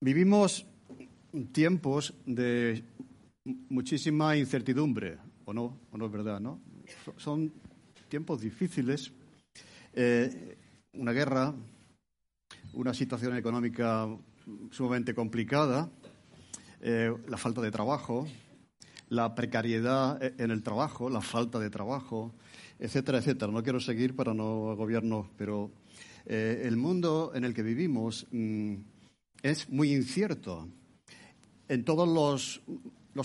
Vivimos tiempos de muchísima incertidumbre, ¿o no? ¿O no es verdad, no? Son tiempos difíciles, eh, una guerra, una situación económica sumamente complicada, eh, la falta de trabajo, la precariedad en el trabajo, la falta de trabajo, etcétera, etcétera. No quiero seguir para no agobiarnos, pero eh, el mundo en el que vivimos mm, es muy incierto en todos los,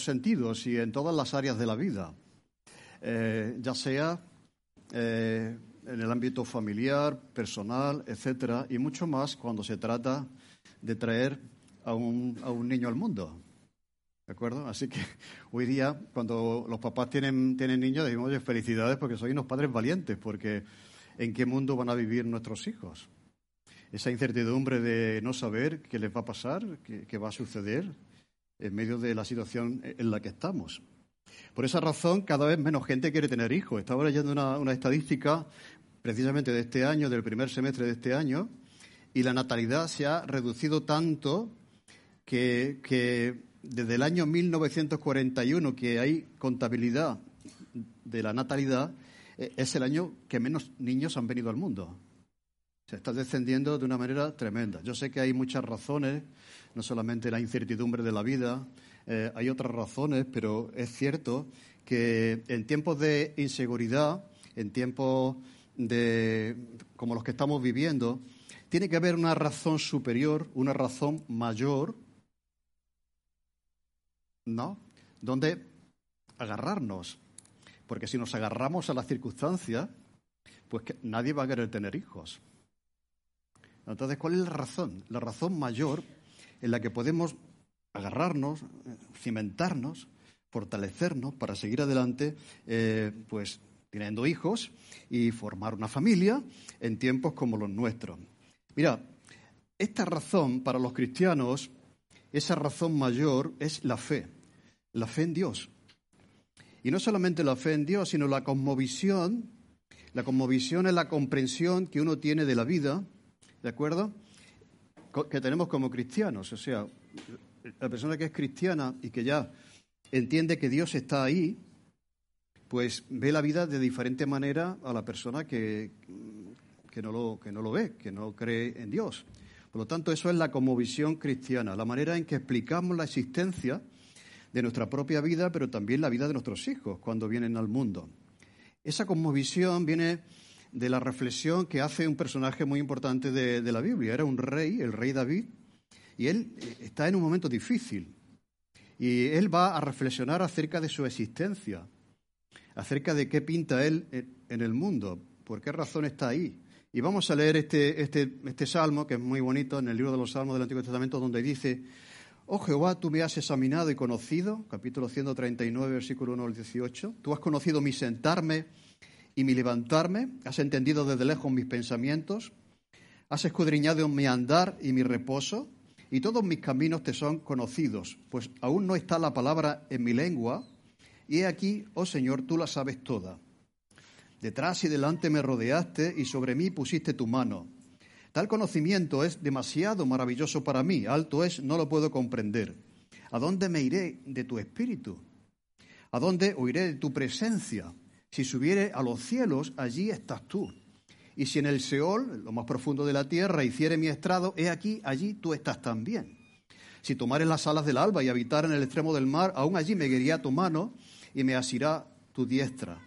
sentidos y en todas las áreas de la vida, eh, ya sea eh, en el ámbito familiar, personal, etcétera, y mucho más cuando se trata de traer a un, a un niño al mundo. ¿De acuerdo? Así que hoy día, cuando los papás tienen, tienen niños, decimos, oye, felicidades porque sois unos padres valientes, porque ¿en qué mundo van a vivir nuestros hijos? Esa incertidumbre de no saber qué les va a pasar, qué va a suceder, en medio de la situación en la que estamos. Por esa razón, cada vez menos gente quiere tener hijos. Estaba leyendo una, estadística precisamente de este año, del primer semestre de este año, y la natalidad se ha reducido tanto que, desde el año 1941, que hay contabilidad de la natalidad, eh, es el año que menos niños han venido al mundo. Se está descendiendo de una manera tremenda. Yo sé que hay muchas razones no solamente la incertidumbre de la vida, eh, hay otras razones, pero es cierto que en tiempos de inseguridad, en tiempos de, como los que estamos viviendo, tiene que haber una razón superior, una razón mayor, ¿no? Donde agarrarnos. Porque si nos agarramos a las circunstancias, pues nadie va a querer tener hijos. Entonces, ¿cuál es la razón? La razón mayor en la que podemos agarrarnos, cimentarnos, fortalecernos para seguir adelante, eh, pues teniendo hijos y formar una familia en tiempos como los nuestros. Mira, esta razón para los cristianos, esa razón mayor es la fe, la fe en Dios. Y no solamente la fe en Dios, sino la cosmovisión. La cosmovisión es la comprensión que uno tiene de la vida, ¿de acuerdo? que tenemos como cristianos. O sea, la persona que es cristiana y que ya entiende que Dios está ahí, pues ve la vida de diferente manera a la persona que, que, no, lo, que no lo ve, que no cree en Dios. Por lo tanto, eso es la visión cristiana, la manera en que explicamos la existencia de nuestra propia vida, pero también la vida de nuestros hijos cuando vienen al mundo. Esa visión viene de la reflexión que hace un personaje muy importante de, la Biblia. Era un rey, el rey David, y él eh, está en un momento difícil. Y él va a reflexionar acerca de su existencia, acerca de qué pinta él en el mundo, por qué razón está ahí. Y vamos a leer este, este, este salmo, que es muy bonito, en el libro de los Salmos del Antiguo Testamento, donde dice, Oh Jehová, tú me has examinado y conocido, capítulo 139, versículo 1 al 18, tú has conocido mi sentarme y mi levantarme, has entendido desde lejos mis pensamientos, has escudriñado mi andar y mi reposo, y todos mis caminos te son conocidos, pues aún no está la palabra en mi lengua, y he aquí, oh Señor, tú la sabes toda. Detrás y delante me rodeaste y sobre mí pusiste tu mano. Tal conocimiento es demasiado maravilloso para mí, alto es, no lo puedo comprender. ¿A dónde me iré de tu espíritu? ¿A dónde oiré de tu presencia? Si subiere a los cielos, allí estás tú. Y si en el Seol, lo más profundo de la tierra, hiciere mi estrado, he aquí, allí tú estás también. Si tomares las alas del alba y habitar en el extremo del mar, aún allí me guiaría tu mano y me asirá tu diestra.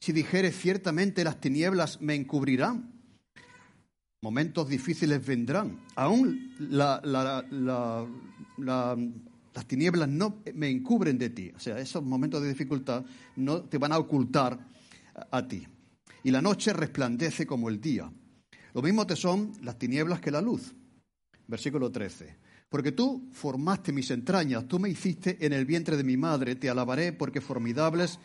Si dijere ciertamente las tinieblas me encubrirán, momentos difíciles vendrán. Aún la, la, la, las tinieblas no me encubren de ti. O sea, esos momentos de dificultad no te van a ocultar a, ti. Y la noche resplandece como el día. Lo mismo te son las tinieblas que la luz. Versículo 13. Porque tú formaste mis entrañas, tú me hiciste en el vientre de mi madre, te alabaré porque formidables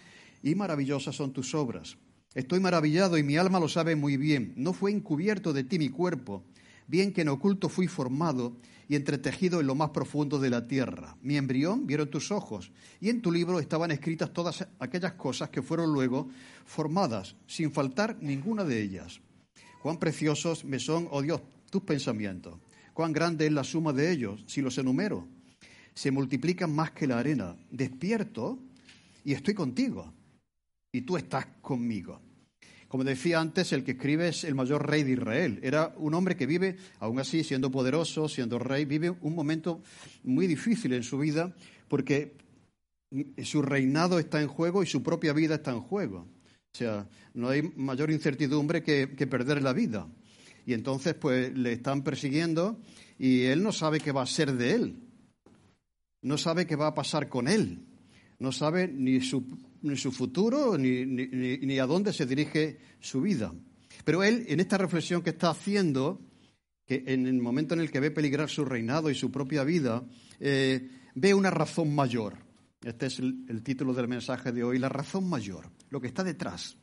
y maravillosas son tus obras. Estoy maravillado y mi alma lo sabe muy bien. No fue encubierto de ti mi cuerpo, bien que en oculto fui formado y entretejido en lo más profundo de la tierra. Mi embrión vieron tus ojos, y en tu libro estaban escritas todas aquellas cosas que fueron luego formadas, sin faltar ninguna de ellas. Cuán preciosos me son, oh Dios, tus pensamientos. cuán grande es la suma de ellos, si los enumero. Se multiplican más que la arena. Despierto y estoy contigo. Y tú estás conmigo. Como decía antes, el que escribe es el mayor rey de Israel. Era un hombre que vive, aún así, siendo poderoso, siendo rey, vive un momento muy difícil en su vida porque su reinado está en juego y su propia vida está en juego. O sea, no hay mayor incertidumbre que, perder la vida. Y entonces, pues, le están persiguiendo y él no sabe qué va a ser de él. No sabe qué va a pasar con él. No sabe ni su ni su futuro, ni, ni, a dónde se dirige su vida. Pero él, en esta reflexión que está haciendo, que en el momento en el que ve peligrar su reinado y su propia vida, eh, ve una razón mayor. Este es el, título del mensaje de hoy, la razón mayor, lo que está detrás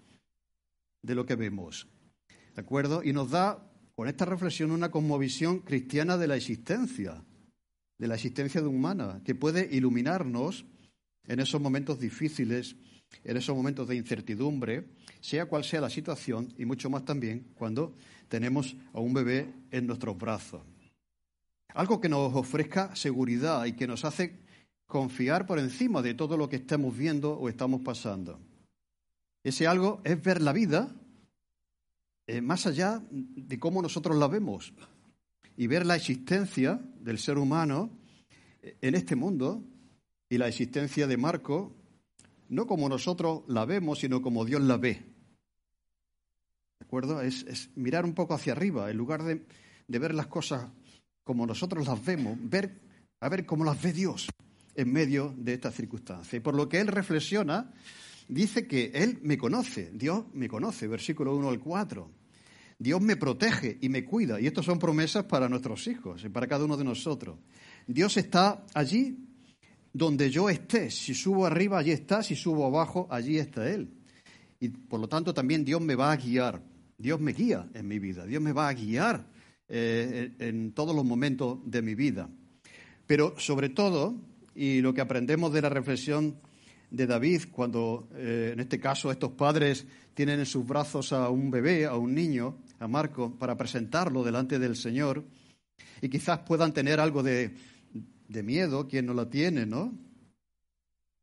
de lo que vemos. ¿De acuerdo? Y nos da con esta reflexión una cosmovisión cristiana de la existencia, de la existencia humana, que puede iluminarnos en esos momentos difíciles en esos momentos de incertidumbre, sea cual sea la situación, y mucho más también cuando tenemos a un bebé en nuestros brazos. Algo que nos ofrezca seguridad y que nos hace confiar por encima de todo lo que estamos viendo o estamos pasando. Ese algo es ver la vida eh, más allá de cómo nosotros la vemos y ver la existencia del ser humano eh, en este mundo y la existencia de Marco no como nosotros la vemos, sino como Dios la ve. ¿De acuerdo? Es, mirar un poco hacia arriba, en lugar de, ver las cosas como nosotros las vemos, ver, a ver cómo las ve Dios en medio de esta circunstancia. Y por lo que él reflexiona, dice que él me conoce, Dios me conoce, versículo 1 al 4. Dios me protege y me cuida. Y estas son promesas para nuestros hijos y para cada uno de nosotros. Dios está allí donde yo esté. Si subo arriba, allí está. Si subo abajo, allí está Él. Y por lo tanto también Dios me va a guiar. Dios me guía en mi vida. Dios me va a guiar eh, en todos los momentos de mi vida. Pero sobre todo, y lo que aprendemos de la reflexión de David, cuando eh, en este caso estos padres tienen en sus brazos a un bebé, a un niño, a Marco, para presentarlo delante del Señor, y quizás puedan tener algo de, de miedo, quien no la tiene, ¿no?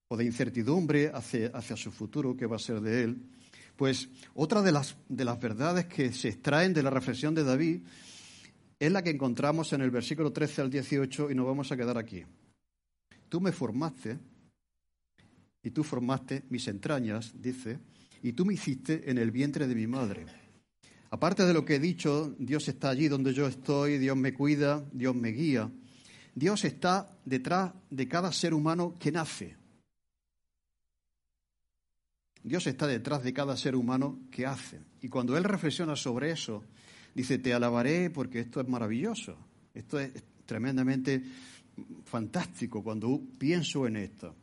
O de incertidumbre hacia, hacia su futuro, que va a ser de él. Pues otra de las, de las verdades que se extraen de la reflexión de David es la que encontramos en el versículo 13 al 18 y nos vamos a quedar aquí. Tú me formaste y tú formaste mis entrañas, dice, y tú me hiciste en el vientre de mi madre. Aparte de lo que he dicho, Dios está allí donde yo estoy, Dios me cuida, Dios me guía. Dios está detrás de cada ser humano que nace. Dios está detrás de cada ser humano que hace. Y cuando Él reflexiona sobre eso, dice, te alabaré porque esto es maravilloso. Esto es tremendamente fantástico cuando pienso en esto.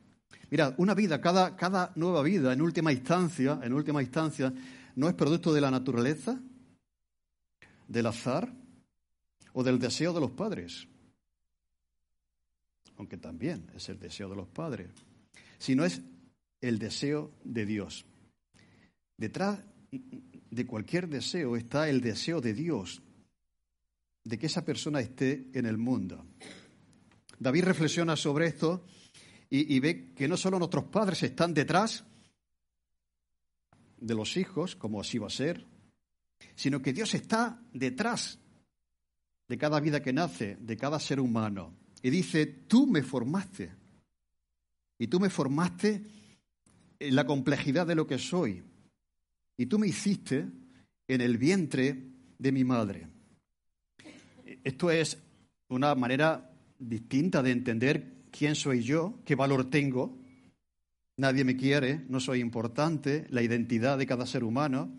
Mira, una vida, cada, cada nueva vida, en última instancia, en última instancia, no es producto de la naturaleza, del azar o del deseo de los padres aunque también es el deseo de los padres, sino es el deseo de Dios. Detrás de cualquier deseo está el deseo de Dios, de que esa persona esté en el mundo. David reflexiona sobre esto y, ve que no solo nuestros padres están detrás de los hijos, como así va a ser, sino que Dios está detrás de cada vida que nace, de cada ser humano. Y dice, tú me formaste. Y tú me formaste en la complejidad de lo que soy. Y tú me hiciste en el vientre de mi madre. Esto es una manera distinta de entender quién soy yo, qué valor tengo. Nadie me quiere, no soy importante, la identidad de cada ser humano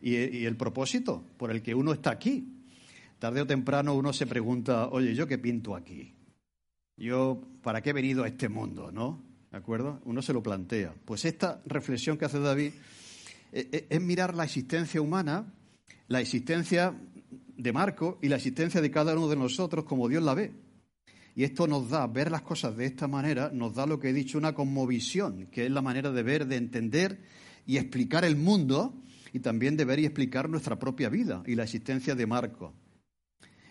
y, el propósito por el que uno está aquí. Tarde o temprano uno se pregunta, oye, ¿yo qué pinto aquí? Yo, ¿para qué he venido a este mundo? ¿No? ¿De acuerdo? Uno se lo plantea. Pues esta reflexión que hace David eh, eh, es mirar la existencia humana, la existencia de Marco y la existencia de cada uno de nosotros como Dios la ve. Y esto nos da, ver las cosas de esta manera, nos da lo que he dicho, una conmovisión, que es la manera de ver, de entender y explicar el mundo y también de ver y explicar nuestra propia vida y la existencia de Marco.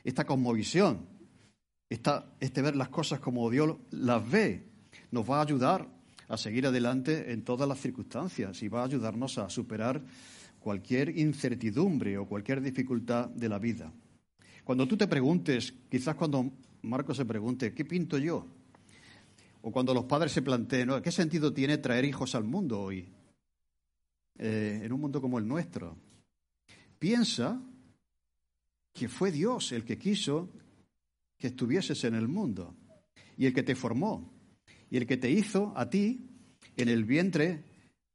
Esta conmovisión este ver las cosas como Dios las ve, nos va a ayudar a seguir adelante en todas las circunstancias y va a ayudarnos a superar cualquier incertidumbre o cualquier dificultad de la vida. Cuando tú te preguntes, quizás cuando Marco se pregunte, ¿qué pinto yo? O cuando los padres se planteen, ¿qué sentido tiene traer hijos al mundo hoy? Eh, en un mundo como el nuestro. Piensa que fue Dios el que quiso estuvieses en el mundo y el que te formó y el que te hizo a ti en el vientre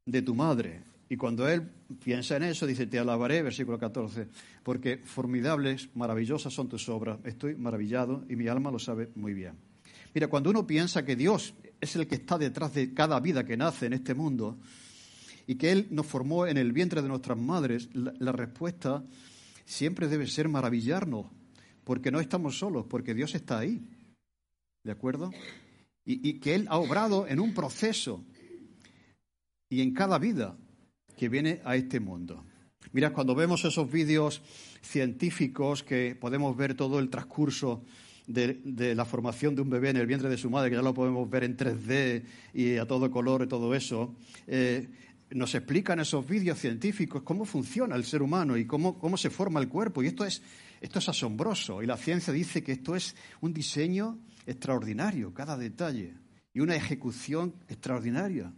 de tu madre. Y cuando él piensa en eso, dice, te alabaré, versículo 14, porque formidables, maravillosas son tus obras. Estoy maravillado y mi alma lo sabe muy bien. Mira, cuando uno piensa que Dios es el que está detrás de cada vida que nace en este mundo y que Él nos formó en el vientre de nuestras madres, la respuesta siempre debe ser maravillarnos, porque no estamos solos, porque Dios está ahí. ¿De acuerdo? y, que Él ha obrado en un proceso y en cada vida que viene a este mundo. Mira, cuando vemos esos vídeos científicos que podemos ver todo el transcurso de, la formación de un bebé en el vientre de su madre, que ya lo podemos ver en 3D y a todo color y todo eso, eh, nos explican esos vídeos científicos cómo funciona el ser humano y cómo, cómo se forma el cuerpo. Y esto es, esto es asombroso. Y la ciencia dice que esto es un diseño extraordinario, cada detalle, y una ejecución extraordinaria.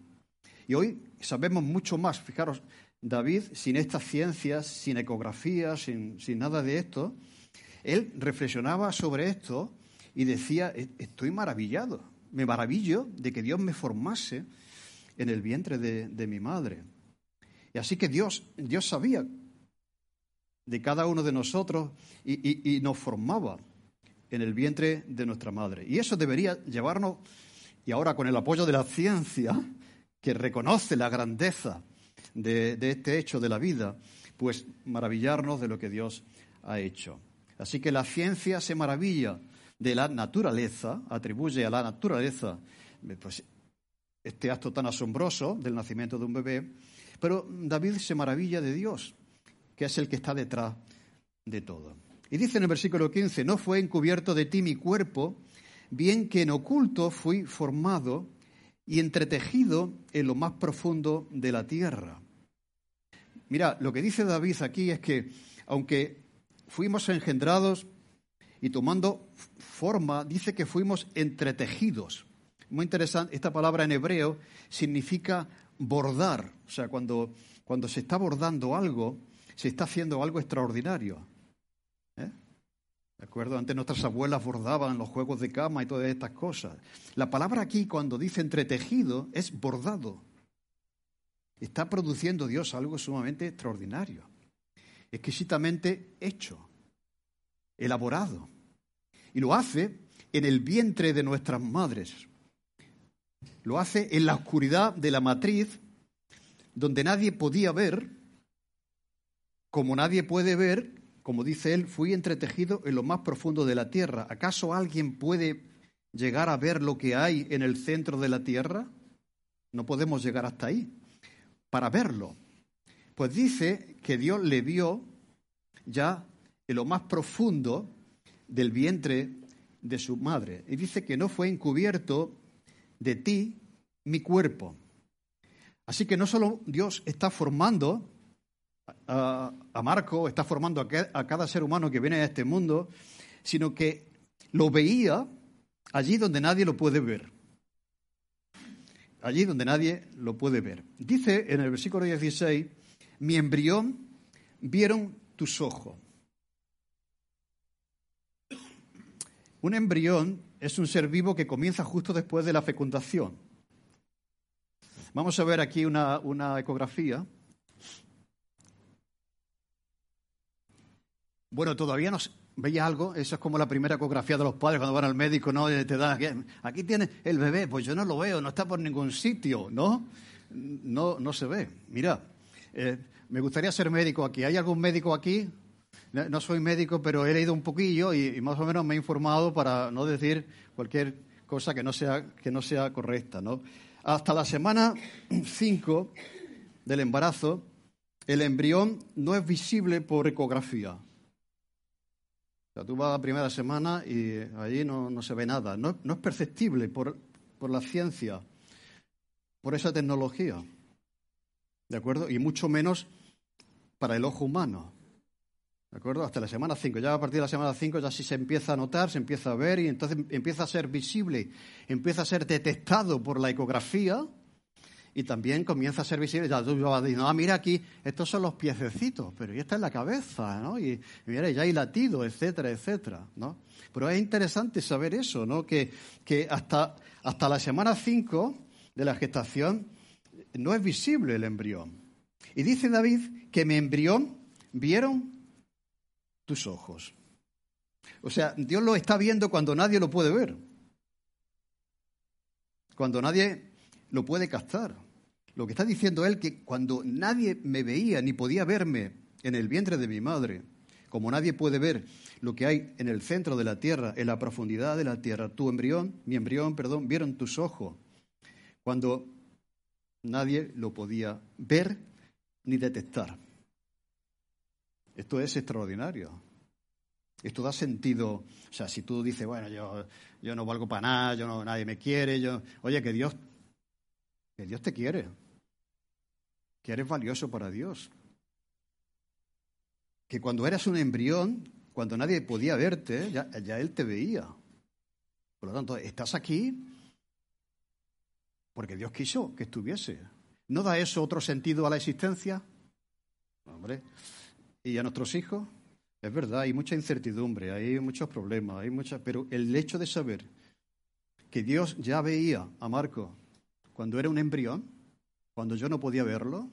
Y hoy sabemos mucho más. Fijaros, David, sin estas ciencias, sin ecografías, sin, sin nada de esto, él reflexionaba sobre esto y decía, e-, estoy maravillado, me maravillo de que Dios me formase en el vientre de, mi madre. Y así que Dios, Dios sabía de cada uno de nosotros y nos formaba en el vientre de nuestra madre. Y eso debería llevarnos, y ahora con el apoyo de la ciencia, que reconoce la grandeza de, este hecho de la vida, pues maravillarnos de lo que Dios ha hecho. Así que la ciencia se maravilla de la naturaleza, atribuye a la naturaleza pues, este acto tan asombroso del nacimiento de un bebé, pero David se maravilla de Dios, que es el que está detrás de todo. Y dice en el versículo 15, no fue encubierto de ti mi cuerpo, bien que en oculto fui formado y entretejido en lo más profundo de la tierra. Mira, lo que dice David aquí es que aunque fuimos engendrados y tomando forma, dice que fuimos entretejidos. Muy interesante, esta palabra en hebreo significa bordar, o sea, cuando, cuando se está bordando algo, se está haciendo algo extraordinario. ¿De acuerdo? Antes nuestras abuelas bordaban los juegos de cama y todas estas cosas. La palabra aquí, cuando dice entretejido, es bordado. Está produciendo Dios algo sumamente extraordinario, exquisitamente hecho, elaborado. Y lo hace en el vientre de nuestras madres. Lo hace en la oscuridad de la matriz, donde nadie podía ver, como nadie puede ver como dice él, fui entretejido en lo más profundo de la tierra. ¿Acaso alguien puede llegar a ver lo que hay en el centro de la tierra? No podemos llegar hasta ahí para verlo. Pues dice que Dios le vio ya en lo más profundo del vientre de su madre. Y dice que no fue encubierto de ti mi cuerpo. Así que no solo Dios está formando a, Marco, está formando a, cada ser humano que viene a este mundo, sino que lo veía allí donde nadie lo puede ver. Allí donde nadie lo puede ver. Dice en el versículo 16, mi embrión vieron tus ojos. Un embrión es un ser vivo que comienza justo después de la fecundación. Vamos a ver aquí una, una ecografía. Bueno, todavía no veía algo, eso es como la primera ecografía de los padres cuando van al médico, ¿no? te dan, aquí tiene el bebé, pues yo no lo veo, no está por ningún sitio, ¿no? No, no se ve. Mira, eh, me gustaría ser médico aquí. ¿Hay algún médico aquí? No, soy médico, pero he leído un poquillo y, más o menos me he informado para no decir cualquier cosa que no sea, que no sea correcta, ¿no? Hasta la semana 5 del embarazo, el embrión no es visible por ecografía. O sea, tú vas a la primera semana y allí no, se ve nada. No, es perceptible por, por la ciencia, por esa tecnología. ¿De acuerdo? Y mucho menos para el ojo humano. ¿De acuerdo? Hasta la semana 5. Ya a partir de la semana 5 ya sí se empieza a notar, se empieza a ver y entonces empieza a ser visible, empieza a ser detectado por la ecografía y también comienza a ser visible. Ya tú vas diciendo, ah, mira aquí, estos son los piececitos, pero ya está en la cabeza, ¿no? Y, mira, ya hay latido, etcétera, etcétera, ¿no? Pero es interesante saber eso, ¿no? Que, que hasta, hasta la semana 5 de la gestación no es visible el embrión. Y dice David que mi embrión vieron tus ojos. O sea, Dios lo está viendo cuando nadie lo puede ver. Cuando nadie lo puede captar. Lo que está diciendo él que cuando nadie me veía ni podía verme en el vientre de mi madre, como nadie puede ver lo que hay en el centro de la tierra, en la profundidad de la tierra, tu embrión, mi embrión, perdón, vieron tus ojos. Cuando nadie lo podía ver ni detectar. Esto es extraordinario. Esto da sentido. O sea, si tú dices, bueno, yo, yo no valgo para nada, yo no, nadie me quiere, yo. Oye, que Dios, que Dios te quiere. Que eres valioso para Dios. Que cuando eras un embrión, cuando nadie podía verte, ya, ya Él te veía. Por lo tanto, estás aquí porque Dios quiso que estuviese. ¿No da eso otro sentido a la existencia? Hombre, ¿y a nuestros hijos? Es verdad, hay mucha incertidumbre, hay muchos problemas, hay muchas, pero el hecho de saber que Dios ya veía a Marco cuando era un embrión, cuando yo no podía verlo,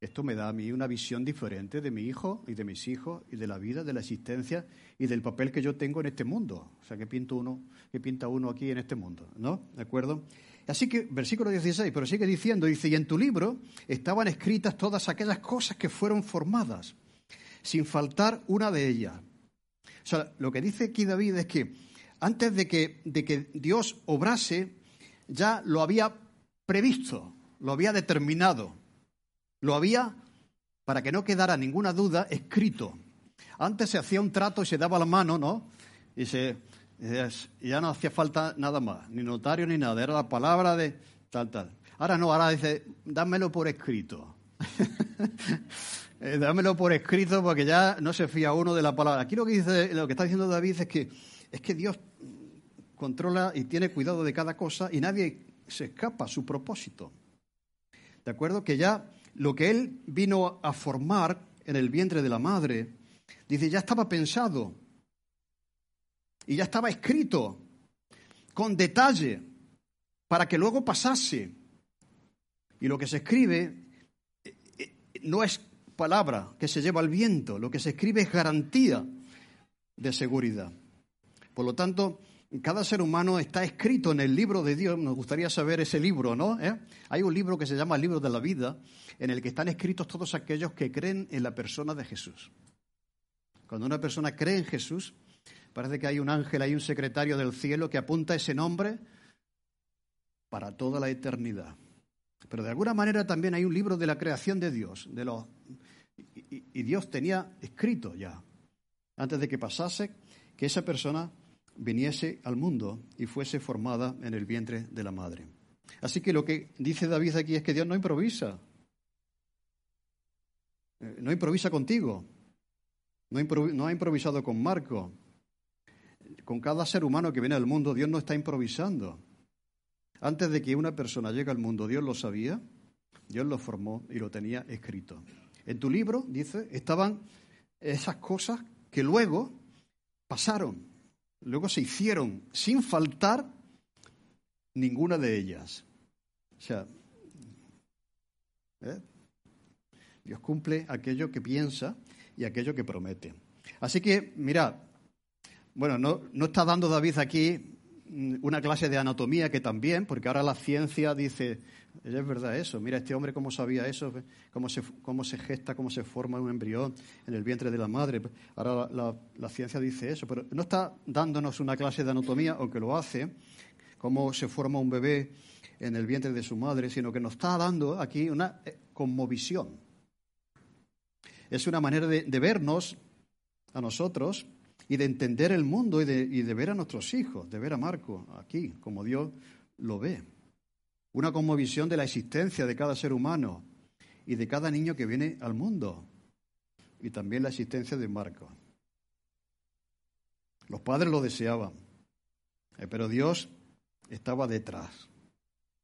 esto me da a mí una visión diferente de mi hijo y de mis hijos y de la vida, de la existencia y del papel que yo tengo en este mundo. O sea, ¿qué pinta uno, qué pinta uno aquí en este mundo? ¿No? ¿De acuerdo? Así que, versículo 16, pero sigue diciendo, dice, y en tu libro estaban escritas todas aquellas cosas que fueron formadas sin faltar una de ellas. O sea, lo que dice aquí David es que antes de que, de que Dios obrase, ya lo había previsto, lo había determinado, lo había, para que no quedara ninguna duda, escrito. Antes se hacía un trato y se daba la mano, ¿no? Y se, ya no hacía falta nada más, ni notario ni nada, era la palabra de tal, tal. Ahora no, ahora dice, dámelo por escrito. Eh, dámelo por escrito porque ya no se fía uno de la palabra. Aquí lo que dice, lo que está diciendo David es que es que Dios controla y tiene cuidado de cada cosa y nadie se escapa a su propósito. ¿De acuerdo? Que ya lo que él vino a formar en el vientre de la madre, dice, ya estaba pensado y ya estaba escrito con detalle para que luego pasase. Y lo que se escribe eh, eh, no es palabra que se lleva al viento, lo que se escribe es garantía de seguridad. Por lo tanto, cada ser humano está escrito en el libro de Dios. Nos gustaría saber ese libro, ¿no? ¿Eh? Hay un libro que se llama el libro de la vida, en el que están escritos todos aquellos que creen en la persona de Jesús. Cuando una persona cree en Jesús, parece que hay un ángel, hay un secretario del cielo que apunta ese nombre para toda la eternidad. Pero de alguna manera también hay un libro de la creación de Dios, de los y, Dios tenía escrito ya, antes de que pasase, que esa persona viniese al mundo y fuese formada en el vientre de la madre. Así que lo que dice David aquí es que Dios no improvisa. Eh, no improvisa contigo. No, no ha improvisado con Marco. Con cada ser humano que viene al mundo, Dios no está improvisando. Antes de que una persona llegue al mundo, Dios lo sabía, Dios lo formó y lo tenía escrito. En tu libro, dice, estaban esas cosas que luego pasaron, luego se hicieron sin faltar ninguna de ellas. O sea, ¿eh? Dios cumple aquello que piensa y aquello que promete. Así que, mirad, bueno, no, no está dando David aquí una clase de anatomía que también, porque ahora la ciencia dice, es verdad eso, mira este hombre cómo sabía eso, cómo se, cómo se gesta, cómo se forma un embrión en el vientre de la madre. Ahora la, ciencia dice eso, pero no está dándonos una clase de anatomía, aunque lo hace, cómo se forma un bebé en el vientre de su madre, sino que nos está dando aquí una eh, conmovisión. Es una manera de vernos a nosotros y de entender el mundo y de, y de ver a nuestros hijos, de ver a Marco aquí, como Dios lo ve. Una conmovisión de la existencia de cada ser humano y de cada niño que viene al mundo. Y también la existencia de Marco. Los padres lo deseaban, eh, pero Dios estaba detrás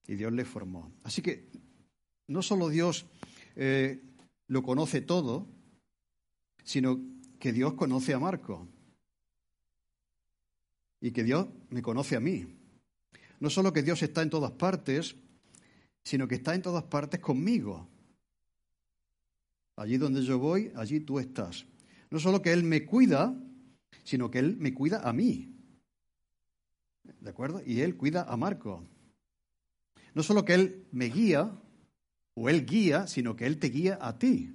y Dios le formó. Así que no solo Dios eh, lo conoce todo, sino que Dios conoce a Marco y que Dios me conoce a mí. No solo que Dios está en todas partes, sino que está en todas partes conmigo. Allí donde yo voy, allí tú estás. No solo que Él me cuida, sino que Él me cuida a mí. ¿De acuerdo? Y Él cuida a Marco. No solo que Él me guía, o Él guía, sino que Él te guía a ti.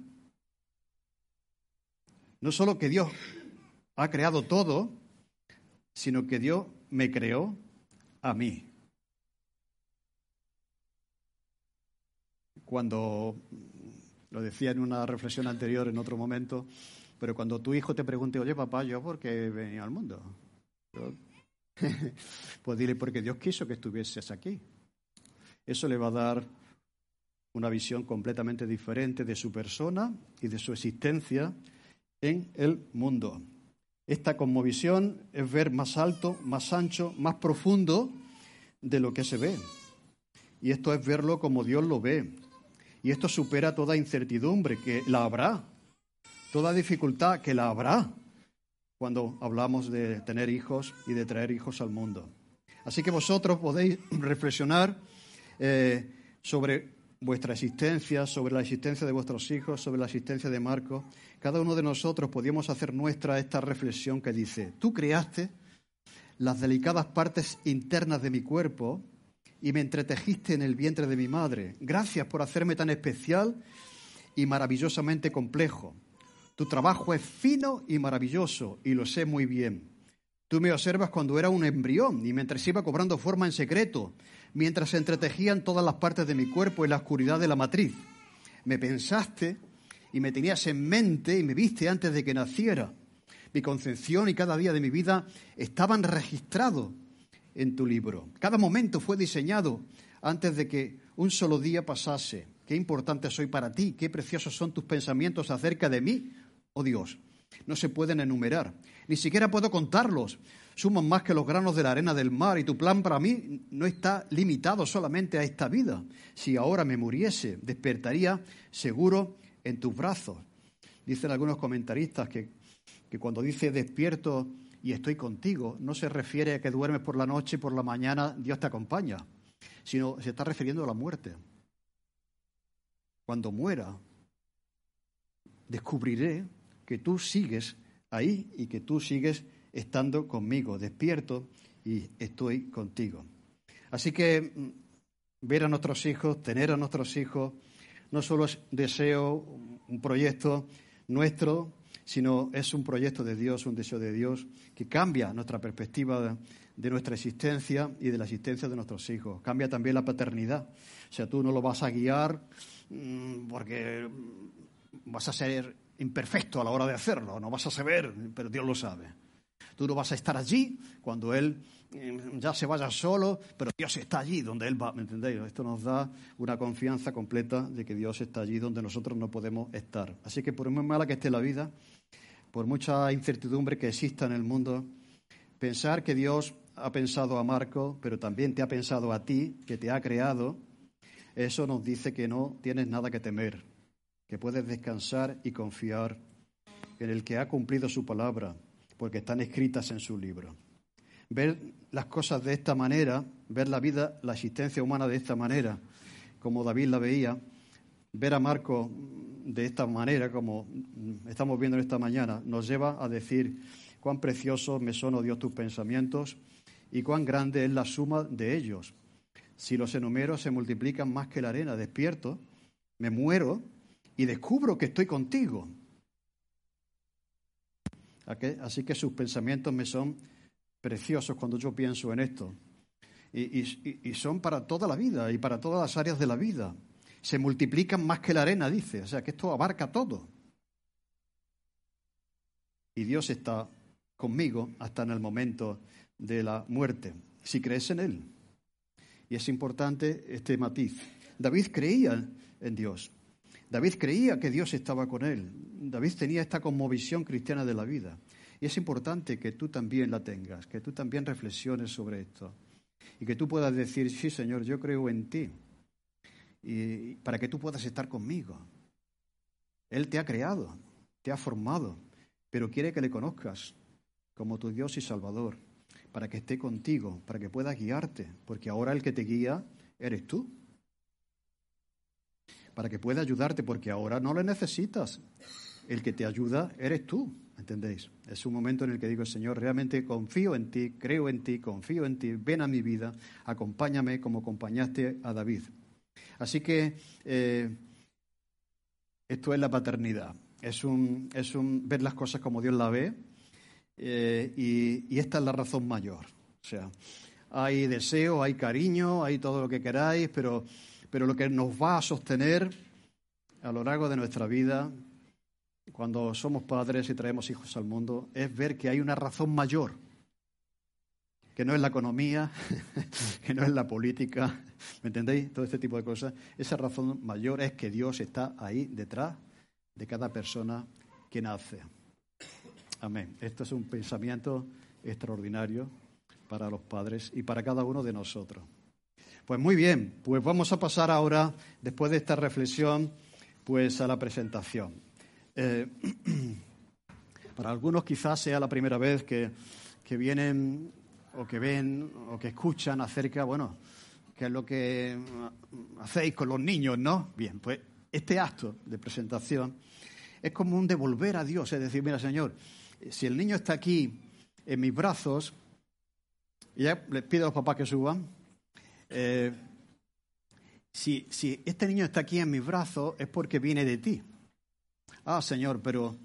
No solo que Dios ha creado todo, sino que Dios me creó a mí. Cuando, lo decía en una reflexión anterior, en otro momento, pero cuando tu hijo te pregunte, oye papá, ¿yo por qué venía al mundo? pues dile, porque Dios quiso que estuvieses aquí. Eso le va a dar una visión completamente diferente de su persona y de su existencia en el mundo. Esta conmovisión es ver más alto, más ancho, más profundo de lo que se ve. Y esto es verlo como Dios lo ve. Y esto supera toda incertidumbre, que la habrá, toda dificultad, que la habrá cuando hablamos de tener hijos y de traer hijos al mundo. Así que vosotros podéis reflexionar eh, sobre vuestra existencia, sobre la existencia de vuestros hijos, sobre la existencia de Marcos, cada uno de nosotros podíamos hacer nuestra esta reflexión que dice, tú creaste las delicadas partes internas de mi cuerpo y me entretejiste en el vientre de mi madre. Gracias por hacerme tan especial y maravillosamente complejo. Tu trabajo es fino y maravilloso y lo sé muy bien. Tú me observas cuando era un embrión y mientras iba cobrando forma en secreto, mientras se entretejían todas las partes de mi cuerpo en la oscuridad de la matriz. Me pensaste y me tenías en mente y me viste antes de que naciera. Mi concepción y cada día de mi vida estaban registrados en tu libro. Cada momento fue diseñado antes de que un solo día pasase. Qué importante soy para ti, qué preciosos son tus pensamientos acerca de mí, oh Dios. No se pueden enumerar, ni siquiera puedo contarlos suman más que los granos de la arena del mar y tu plan para mí no está limitado solamente a esta vida. Si ahora me muriese, despertaría seguro en tus brazos. Dicen algunos comentaristas que, que cuando dice despierto y estoy contigo, no se refiere a que duermes por la noche y por la mañana Dios te acompaña, sino se está refiriendo a la muerte. Cuando muera, descubriré que tú sigues ahí y que tú sigues estando conmigo, despierto y estoy contigo. Así que mm, ver a nuestros hijos, tener a nuestros hijos, no solo es deseo, un proyecto nuestro, sino es un proyecto de Dios, un deseo de Dios que cambia nuestra perspectiva de, nuestra existencia y de la existencia de nuestros hijos. Cambia también la paternidad. O sea, tú no lo vas a guiar mm, porque vas a ser imperfecto a la hora de hacerlo, no vas a saber, pero Dios lo sabe. Tú no vas a estar allí cuando Él mm, ya se vaya solo, pero Dios está allí donde Él va, ¿me entendéis? Esto nos da una confianza completa de que Dios está allí donde nosotros no podemos estar. Así que por muy mala que esté la vida, por mucha incertidumbre que exista en el mundo, pensar que Dios ha pensado a Marco, pero también te ha pensado a ti, que te ha creado, eso nos dice que no tienes nada que temer, que puedes descansar y confiar en el que ha cumplido su palabra porque están escritas en su libro. Ver las cosas de esta manera, ver la vida, la existencia humana de esta manera, como David la veía, ver a Marco de esta manera, como estamos viendo esta mañana, nos lleva a decir cuán preciosos me son, oh Dios, tus pensamientos y cuán grande es la suma de ellos. Si los enumero se multiplican más que la arena, despierto, me muero y descubro que estoy contigo. Así que sus pensamientos me son preciosos cuando yo pienso en esto. Y, son para toda la vida y para todas las áreas de la vida. Se multiplican más que la arena, dice. O sea, que esto abarca todo. Y Dios está conmigo hasta en el momento de la muerte, si crees en Él. Y es importante este matiz. David creía en Dios. David creía que Dios estaba con él. David tenía esta conmovisión cristiana de la vida. Y es importante que tú también la tengas, que tú también reflexiones sobre esto. Y que tú puedas decir, sí, Señor, yo creo en ti. Y para que tú puedas estar conmigo. Él te ha creado, te ha formado, pero quiere que le conozcas como tu Dios y Salvador, para que esté contigo, para que pueda guiarte, porque ahora el que te guía eres tú. Para que pueda ayudarte, porque ahora no le necesitas. El que te ayuda eres tú, ¿entendéis? Es un momento en el que digo, Señor, realmente confío en ti, creo en ti, confío en ti, ven a mi vida, acompáñame como acompañaste a David. Así que eh, esto es la paternidad, es un, es un ver las cosas como Dios las ve eh, y, esta es la razón mayor. O sea, hay deseo, hay cariño, hay todo lo que queráis, pero, pero lo que nos va a sostener a lo largo de nuestra vida, cuando somos padres y traemos hijos al mundo, es ver que hay una razón mayor, que no es la economía, que no es la política, ¿me entendéis? Todo este tipo de cosas. Esa razón mayor es que Dios está ahí detrás de cada persona que nace. Amén. Esto es un pensamiento extraordinario para los padres y para cada uno de nosotros. Pues muy bien, pues vamos a pasar ahora, después de esta reflexión, pues a la presentación. Eh, para algunos quizás sea la primera vez que, que, vienen o que ven o que escuchan acerca, bueno, qué es lo que hacéis con los niños, ¿no? Bien, pues este acto de presentación es como un devolver a Dios, es decir, mira, Señor, si el niño está aquí en mis brazos, ya les pido a los papás que suban, eh, si, este niño está aquí en mis brazos es porque viene de ti. Ah, Señor, pero,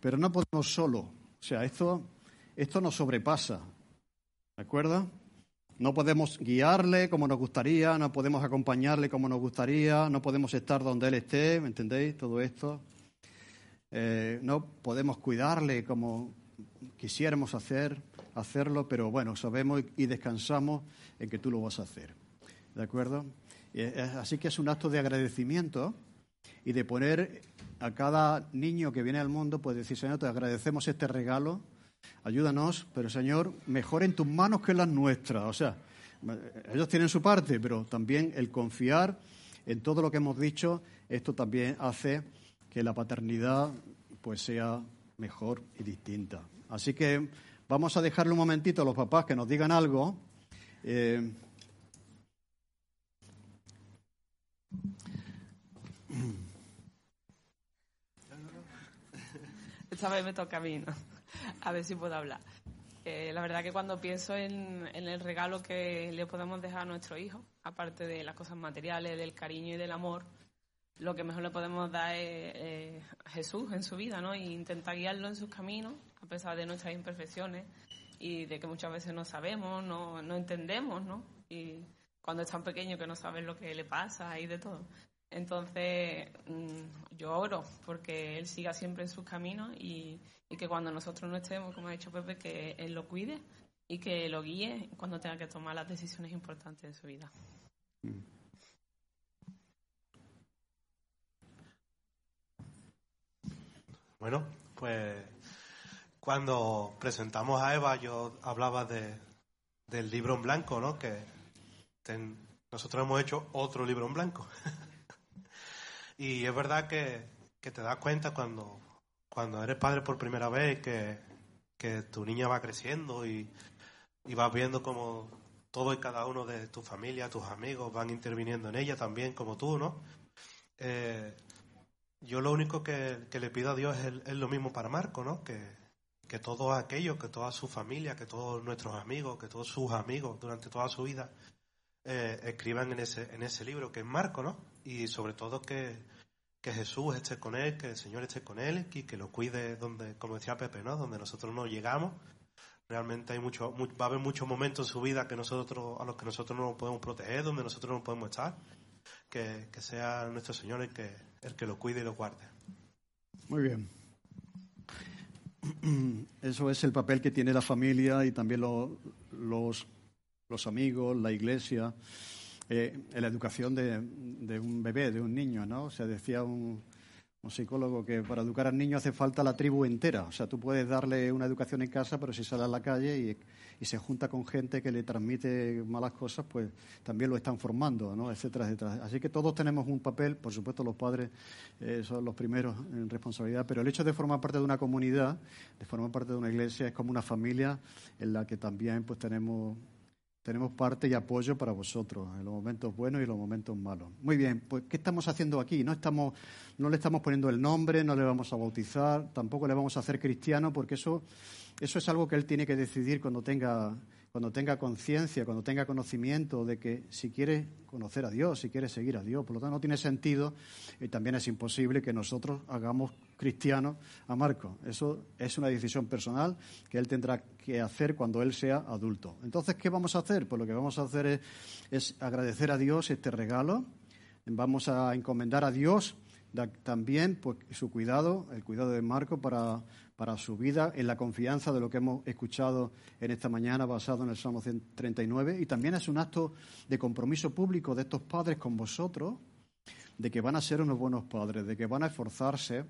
pero no podemos solo. O sea, esto, esto nos sobrepasa. ¿De acuerdo? No podemos guiarle como nos gustaría, no podemos acompañarle como nos gustaría, no podemos estar donde él esté, ¿me entendéis? Todo esto. Eh, no podemos cuidarle como quisiéramos hacer, hacerlo, pero bueno, sabemos y descansamos en que tú lo vas a hacer. ¿De acuerdo? Así que es un acto de agradecimiento y de poner a cada niño que viene al mundo, pues decir, Señor, te agradecemos este regalo, ayúdanos, pero Señor, mejor en tus manos que en las nuestras. O sea, ellos tienen su parte, pero también el confiar en todo lo que hemos dicho, esto también hace que la paternidad pues sea mejor y distinta. Así que vamos a dejarle un momentito a los papás que nos digan algo. Eh, Esta vez me toca a mí, ¿no? A ver si puedo hablar. Eh, la verdad que cuando pienso en, el regalo que le podemos dejar a nuestro hijo, aparte de las cosas materiales, del cariño y del amor, lo que mejor le podemos dar es Jesús en su vida, ¿no? E intentar guiarlo en sus caminos, a pesar de nuestras imperfecciones y de que muchas veces no sabemos, no, no entendemos, ¿no? Y cuando es tan pequeño que no sabes lo que le pasa y de todo. Entonces, mm, yo oro porque Él siga siempre en sus caminos y, que cuando nosotros no estemos, como ha dicho Pepe, que Él lo cuide y que lo guíe cuando tenga que tomar las decisiones importantes en su vida. Bueno, pues cuando presentamos a Eva yo hablaba de, del libro en blanco, ¿no? Que nosotros hemos hecho otro libro en blanco. y es verdad que, te das cuenta cuando, cuando eres padre por primera vez que, que tu niña va creciendo y, y vas viendo como todo y cada uno de tu familia, tus amigos van interviniendo en ella también como tú, ¿no? Eh, yo lo único que, le pido a Dios es, lo mismo para Marco, ¿no? Que, que todos aquellos, que toda su familia, que todos nuestros amigos, que todos sus amigos durante toda su vida eh, escriban en ese, en ese libro que es Marco, ¿no? Y sobre todo que, que Jesús esté con él, que el Señor esté con él y que lo cuide donde, como decía Pepe, ¿no? Donde nosotros no llegamos. Realmente hay mucho, va a haber muchos momentos en su vida que nosotros, a los que nosotros no podemos proteger, donde nosotros no podemos estar. Que, que sea nuestro Señor el que, el que lo cuide y lo guarde. Muy bien. eso es el papel que tiene la familia y también lo- los, los amigos, la iglesia, eh, en la educación de, de un bebé, de un niño, ¿no? O sea, decía un, un psicólogo que para educar al niño hace falta la tribu entera. O sea, tú puedes darle una educación en casa, pero si sale a la calle y, y se junta con gente que le transmite malas cosas, pues también lo están formando, ¿no? etcétera, etcétera. Así que todos tenemos un papel, por supuesto los padres eh, son los primeros en responsabilidad, pero el hecho de formar parte de una comunidad, de formar parte de una iglesia, es como una familia en la que también pues tenemos tenemos parte y apoyo para vosotros en los momentos buenos y los momentos malos. Muy bien, pues ¿qué estamos haciendo aquí? No estamos, no le estamos poniendo el nombre, no le vamos a bautizar, tampoco le vamos a hacer cristiano, porque eso, eso es algo que él tiene que decidir cuando tenga, cuando tenga conciencia, cuando tenga conocimiento de que si quiere conocer a Dios, si quiere seguir a Dios. Por lo tanto, no tiene sentido y también es imposible que nosotros hagamos cristiano a Marco. Eso es una decisión personal que él tendrá que hacer cuando él sea adulto. Entonces, ¿qué vamos a hacer? Pues lo que vamos a hacer es, es agradecer a Dios este regalo. Vamos a encomendar a Dios también pues, su cuidado, el cuidado de Marco para, para su vida, en la confianza de lo que hemos escuchado en esta mañana basado en el Salmo 139. Y también es un acto de compromiso público de estos padres con vosotros, de que van a ser unos buenos padres, de que van a esforzarse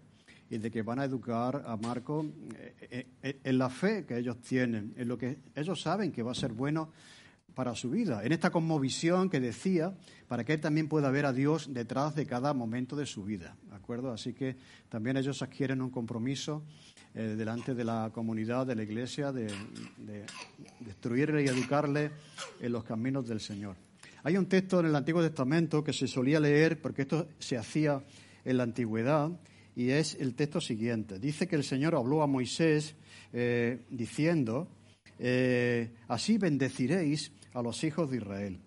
y de que van a educar a Marco eh, eh, en la fe que ellos tienen, en lo que ellos saben que va a ser bueno para su vida, en esta cosmovisión que decía, para que él también pueda ver a Dios detrás de cada momento de su vida, ¿de acuerdo? Así que también ellos adquieren un compromiso eh, delante de la comunidad, de la iglesia, de, de destruirle y educarle en los caminos del Señor. Hay un texto en el Antiguo Testamento que se solía leer, porque esto se hacía en la antigüedad, y es el texto siguiente. Dice que el Señor habló a Moisés eh, diciendo, eh, así bendeciréis a los hijos de Israel.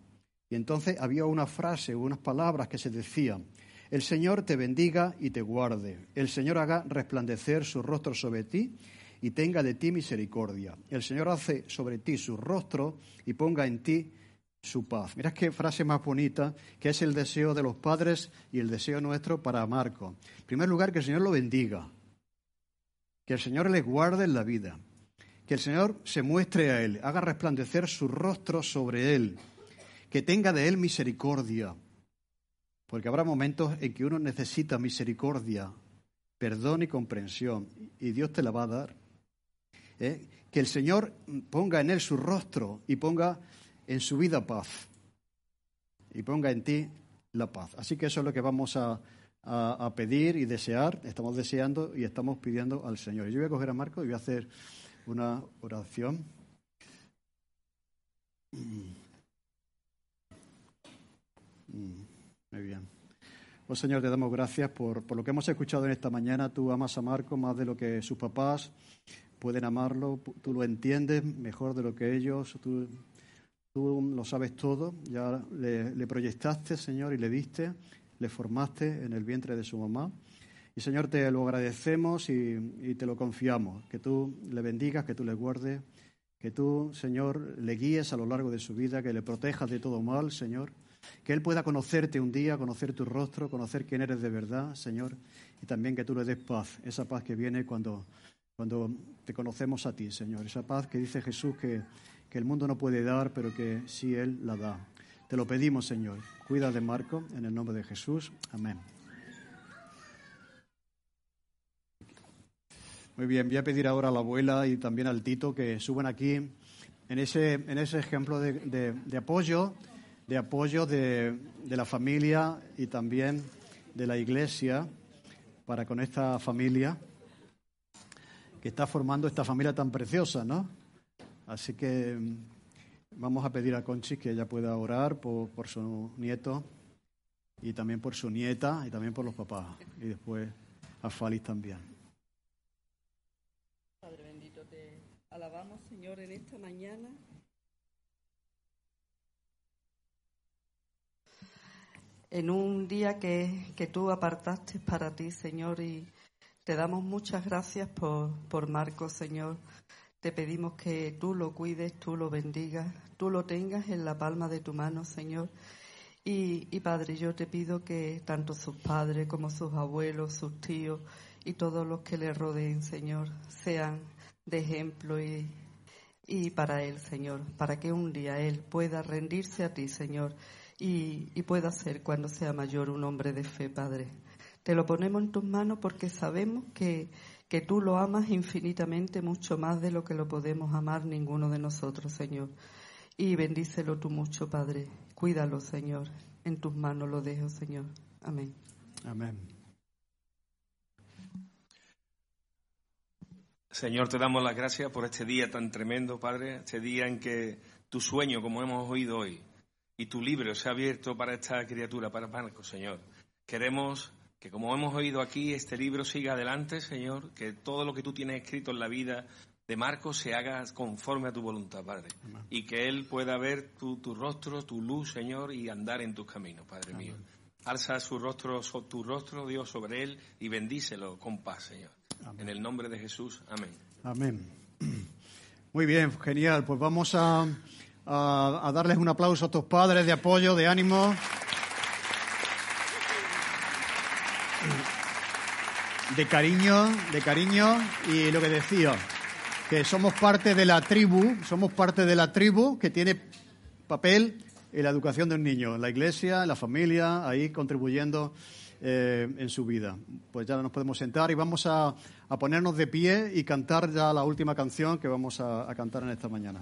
Y entonces había una frase, unas palabras que se decían, el Señor te bendiga y te guarde, el Señor haga resplandecer su rostro sobre ti y tenga de ti misericordia. El Señor hace sobre ti su rostro y ponga en ti su paz. Mirad qué frase más bonita, que es el deseo de los padres y el deseo nuestro para Marco. En primer lugar, que el Señor lo bendiga, que el Señor le guarde en la vida, que el Señor se muestre a él, haga resplandecer su rostro sobre él, que tenga de él misericordia, porque habrá momentos en que uno necesita misericordia, perdón y comprensión, y Dios te la va a dar. ¿Eh? Que el Señor ponga en él su rostro y ponga en su vida paz, y ponga en ti la paz. Así que eso es lo que vamos a, a, pedir y desear, estamos deseando y estamos pidiendo al Señor. Yo voy a coger a Marco y voy a hacer una oración. Muy bien. Pues Señor, te damos gracias por, por lo que hemos escuchado en esta mañana. Tú amas a Marco más de lo que sus papás pueden amarlo. Tú lo entiendes mejor de lo que ellos. Tú, tú lo sabes todo. Ya le, le proyectaste, Señor, y le diste, le formaste en el vientre de su mamá. Y Señor, te lo agradecemos y, te lo confiamos, que tú le bendigas, que tú le guardes, que tú, Señor, le guíes a lo largo de su vida, que le protejas de todo mal, Señor, que Él pueda conocerte un día, conocer tu rostro, conocer quién eres de verdad, Señor, y también que tú le des paz, esa paz que viene cuando, cuando te conocemos a ti, Señor, esa paz que dice Jesús que, que el mundo no puede dar, pero que sí Él la da. Te lo pedimos, Señor. Cuida de Marco, en el nombre de Jesús. Amén. Muy bien, voy a pedir ahora a la abuela y también al Tito que suban aquí en ese, en ese ejemplo de, de, apoyo, de apoyo de, de, la familia y también de la iglesia para con esta familia que está formando esta familia tan preciosa, ¿no? Así que vamos a pedir a Conchi que ella pueda orar por, por su nieto y también por su nieta y también por los papás y después a Falis también. Padre bendito, te alabamos, Señor, en esta mañana. En un día que, que, tú apartaste para ti, Señor, y te damos muchas gracias por, por Marcos, Señor. Te pedimos que tú lo cuides, tú lo bendigas, tú lo tengas en la palma de tu mano, Señor. Y, y Padre, yo te pido que tanto sus padres como sus abuelos, sus tíos, y todos los que le rodeen, Señor, sean de ejemplo y, y para Él, Señor, para que un día Él pueda rendirse a ti, Señor, y, y pueda ser cuando sea mayor un hombre de fe, Padre. Te lo ponemos en tus manos porque sabemos que, que tú lo amas infinitamente, mucho más de lo que lo podemos amar ninguno de nosotros, Señor. Y bendícelo tú mucho, Padre. Cuídalo, Señor. En tus manos lo dejo, Señor. Amén. Amén. Señor, te damos las gracias por este día tan tremendo, Padre, este día en que tu sueño, como hemos oído hoy, y tu libro se ha abierto para esta criatura, para Marcos, Señor. Queremos que, como hemos oído aquí, este libro siga adelante, Señor, que todo lo que tú tienes escrito en la vida de Marcos se haga conforme a tu voluntad, Padre, y que él pueda ver tu, tu, rostro, tu luz, Señor, y andar en tus caminos, Padre mío. Alza su rostro, tu rostro, Dios, sobre él y bendícelo con paz, Señor. Amén. En el nombre de Jesús, amén. Amén. Muy bien, genial. Pues vamos a, a, a darles un aplauso a tus padres de apoyo, de ánimo. De cariño, de cariño. Y lo que decía, que somos parte de la tribu, somos parte de la tribu que tiene papel en la educación de un niño, en la iglesia, en la familia, ahí contribuyendo eh, en su vida. Pues ya nos podemos sentar y vamos a, a, ponernos de pie y cantar ya la última canción que vamos a, a cantar en esta mañana.